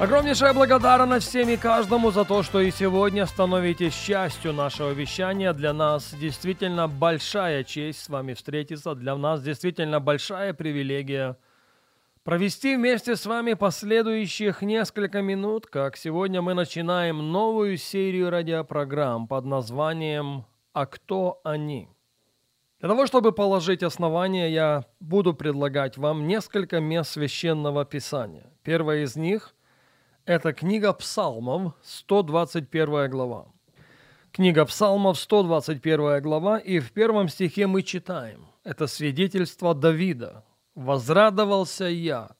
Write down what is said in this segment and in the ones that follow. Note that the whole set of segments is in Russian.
Огромнейшая благодарность всем и каждому за то, что и сегодня становитесь частью нашего вещания. Для нас действительно большая честь с вами встретиться. Для нас действительно большая привилегия провести вместе с вами последующих несколько минут, как сегодня мы начинаем новую серию радиопрограмм под названием «А кто они?». Для того, чтобы положить основание, я буду предлагать вам несколько мест священного писания. Первое из них – это книга Псалмов, 121 глава. Книга Псалмов, 121 глава, и в первом стихе мы читаем. Это свидетельство Давида. «Возрадовался я,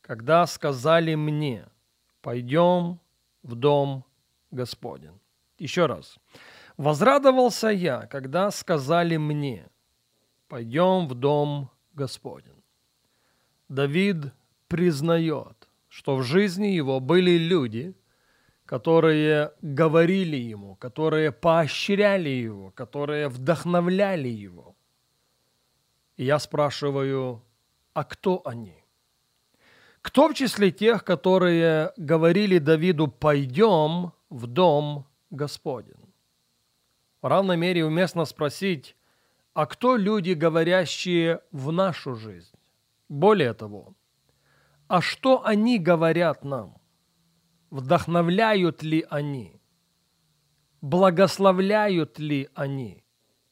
когда сказали мне, пойдем в дом Господень». Еще раз. «Возрадовался я, когда сказали мне, пойдем в дом Господень». Давид признает, что в жизни его были люди, которые говорили ему, которые поощряли его, которые вдохновляли его. И я спрашиваю, а кто они? Кто в числе тех, которые говорили Давиду «пойдем в дом Господень»? В равной мере уместно спросить, а кто люди, говорящие в нашу жизнь? Более того, а что они говорят нам? Вдохновляют ли они? Благословляют ли они?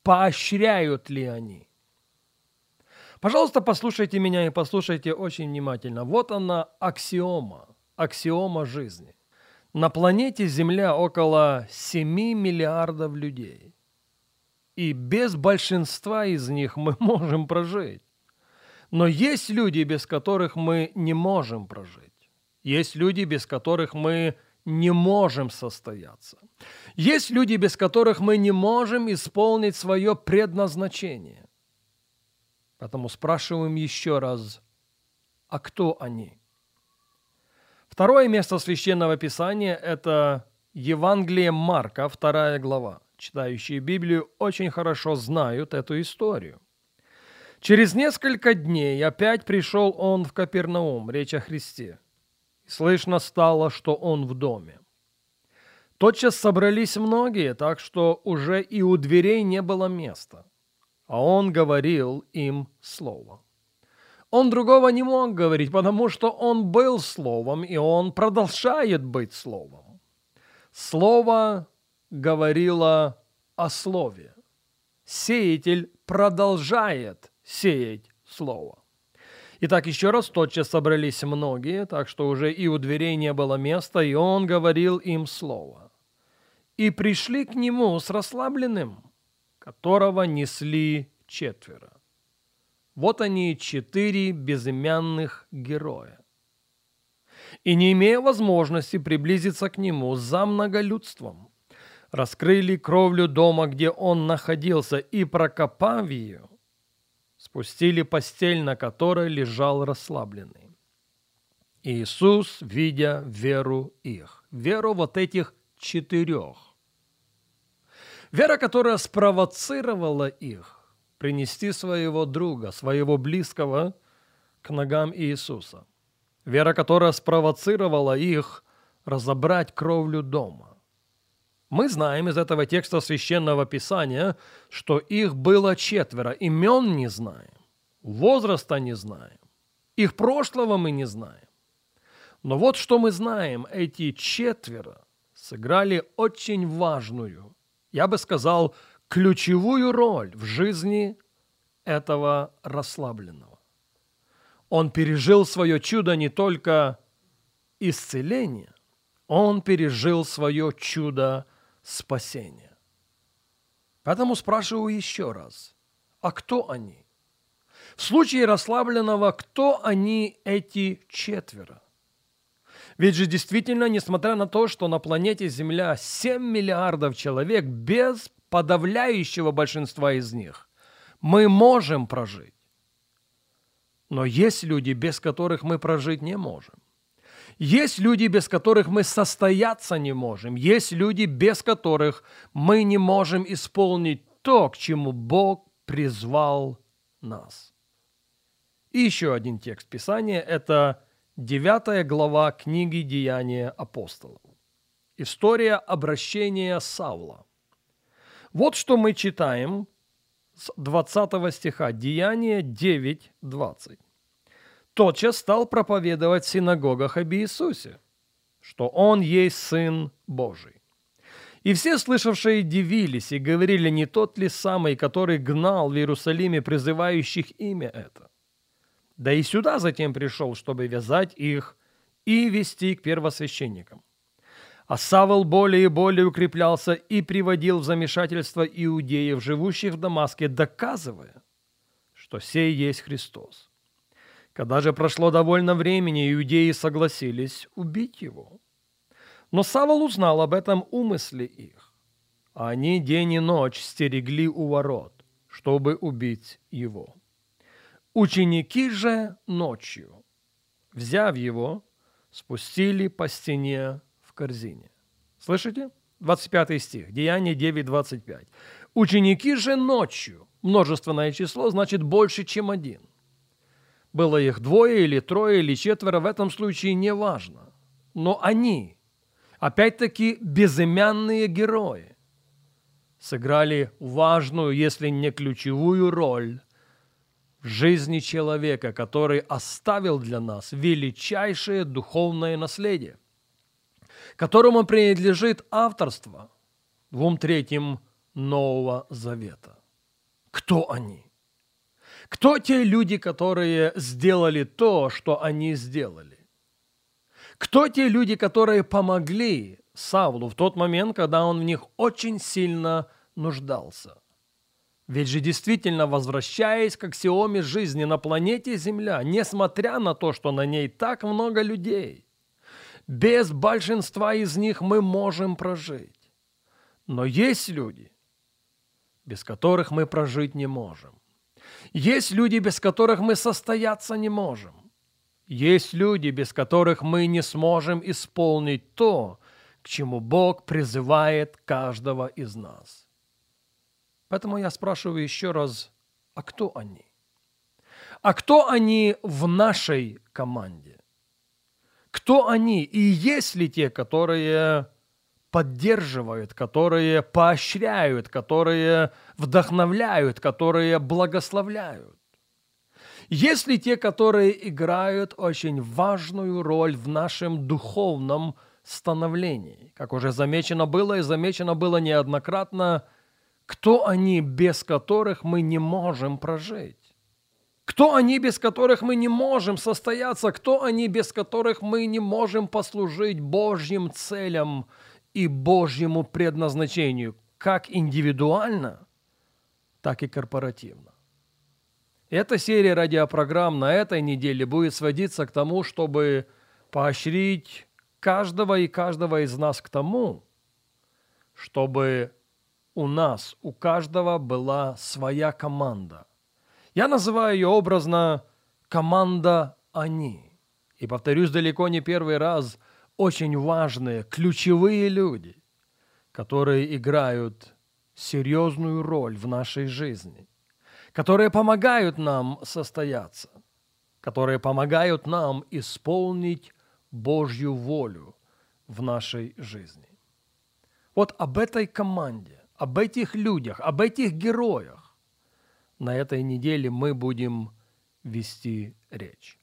Поощряют ли они? Пожалуйста, послушайте меня и послушайте очень внимательно. Вот она аксиома, аксиома жизни. На планете Земля около 7 миллиардов людей. И без большинства из них мы можем прожить. Но есть люди, без которых мы не можем прожить. Есть люди, без которых мы не можем состояться. Есть люди, без которых мы не можем исполнить свое предназначение. Поэтому спрашиваем еще раз, а кто они? Второе место священного писания – это Евангелие Марка, вторая глава. Читающие Библию очень хорошо знают эту историю. Через несколько дней опять пришел он в Капернаум, речь о Христе. Слышно стало, что он в доме. Тотчас собрались многие, так что уже и у дверей не было места. А он говорил им слово. Он другого не мог говорить, потому что он был словом, и он продолжает быть словом. Слово говорило о слове. Сеятель продолжает сеять слово. Итак, еще раз, тотчас собрались многие, так что уже и у дверей не было места, и он говорил им слово. И пришли к нему с расслабленным, которого несли четверо. Вот они, четыре безымянных героя. И не имея возможности приблизиться к нему за многолюдством, раскрыли кровлю дома, где он находился, и, прокопав ее, спустили постель, на которой лежал расслабленный. Иисус, видя веру их, веру вот этих четырех, вера, которая спровоцировала их принести своего друга, своего близкого к ногам Иисуса, вера, которая спровоцировала их разобрать кровлю дома, мы знаем из этого текста священного писания, что их было четверо, имен не знаем, возраста не знаем, их прошлого мы не знаем. Но вот что мы знаем, эти четверо сыграли очень важную, я бы сказал, ключевую роль в жизни этого расслабленного. Он пережил свое чудо не только исцеления, он пережил свое чудо спасения. Поэтому спрашиваю еще раз, а кто они? В случае расслабленного, кто они эти четверо? Ведь же действительно, несмотря на то, что на планете Земля 7 миллиардов человек, без подавляющего большинства из них мы можем прожить. Но есть люди, без которых мы прожить не можем. Есть люди, без которых мы состояться не можем. Есть люди, без которых мы не можем исполнить то, к чему Бог призвал нас. И еще один текст Писания – это 9 глава книги «Деяния апостолов». История обращения Савла. Вот что мы читаем с 20 стиха, Деяния 9, 20. «Тотчас стал проповедовать в синагогах об Иисусе, что Он есть Сын Божий. И все слышавшие дивились и говорили, не тот ли самый, который гнал в Иерусалиме призывающих имя это. Да и сюда затем пришел, чтобы вязать их и вести к первосвященникам. А Савол более и более укреплялся и приводил в замешательство иудеев, живущих в Дамаске, доказывая, что сей есть Христос. Когда же прошло довольно времени, иудеи согласились убить его. Но Савол узнал об этом умысле их, они день и ночь стерегли у ворот, чтобы убить его. Ученики же ночью, взяв его, спустили по стене в корзине. Слышите? 25 стих, Деяние 9, 25. Ученики же ночью, множественное число, значит больше, чем один. Было их двое или трое или четверо, в этом случае не важно. Но они, опять-таки, безымянные герои, сыграли важную, если не ключевую роль жизни человека, который оставил для нас величайшее духовное наследие, которому принадлежит авторство двум третьим Нового Завета. Кто они? Кто те люди, которые сделали то, что они сделали? Кто те люди, которые помогли Савлу в тот момент, когда он в них очень сильно нуждался? Ведь же действительно, возвращаясь к аксиоме жизни на планете Земля, несмотря на то, что на ней так много людей, без большинства из них мы можем прожить. Но есть люди, без которых мы прожить не можем. Есть люди, без которых мы состояться не можем. Есть люди, без которых мы не сможем исполнить то, к чему Бог призывает каждого из нас. Поэтому я спрашиваю еще раз, а кто они? А кто они в нашей команде? Кто они? И есть ли те, которые поддерживают, которые поощряют, которые вдохновляют, которые благословляют? Есть ли те, которые играют очень важную роль в нашем духовном становлении? Как уже замечено было и замечено было неоднократно – кто они, без которых мы не можем прожить? Кто они, без которых мы не можем состояться? Кто они, без которых мы не можем послужить Божьим целям и Божьему предназначению, как индивидуально, так и корпоративно? Эта серия радиопрограмм на этой неделе будет сводиться к тому, чтобы поощрить каждого и каждого из нас к тому, чтобы у нас, у каждого была своя команда. Я называю ее образно «команда они». И повторюсь далеко не первый раз, очень важные, ключевые люди, которые играют серьезную роль в нашей жизни, которые помогают нам состояться, которые помогают нам исполнить Божью волю в нашей жизни. Вот об этой команде об этих людях, об этих героях на этой неделе мы будем вести речь.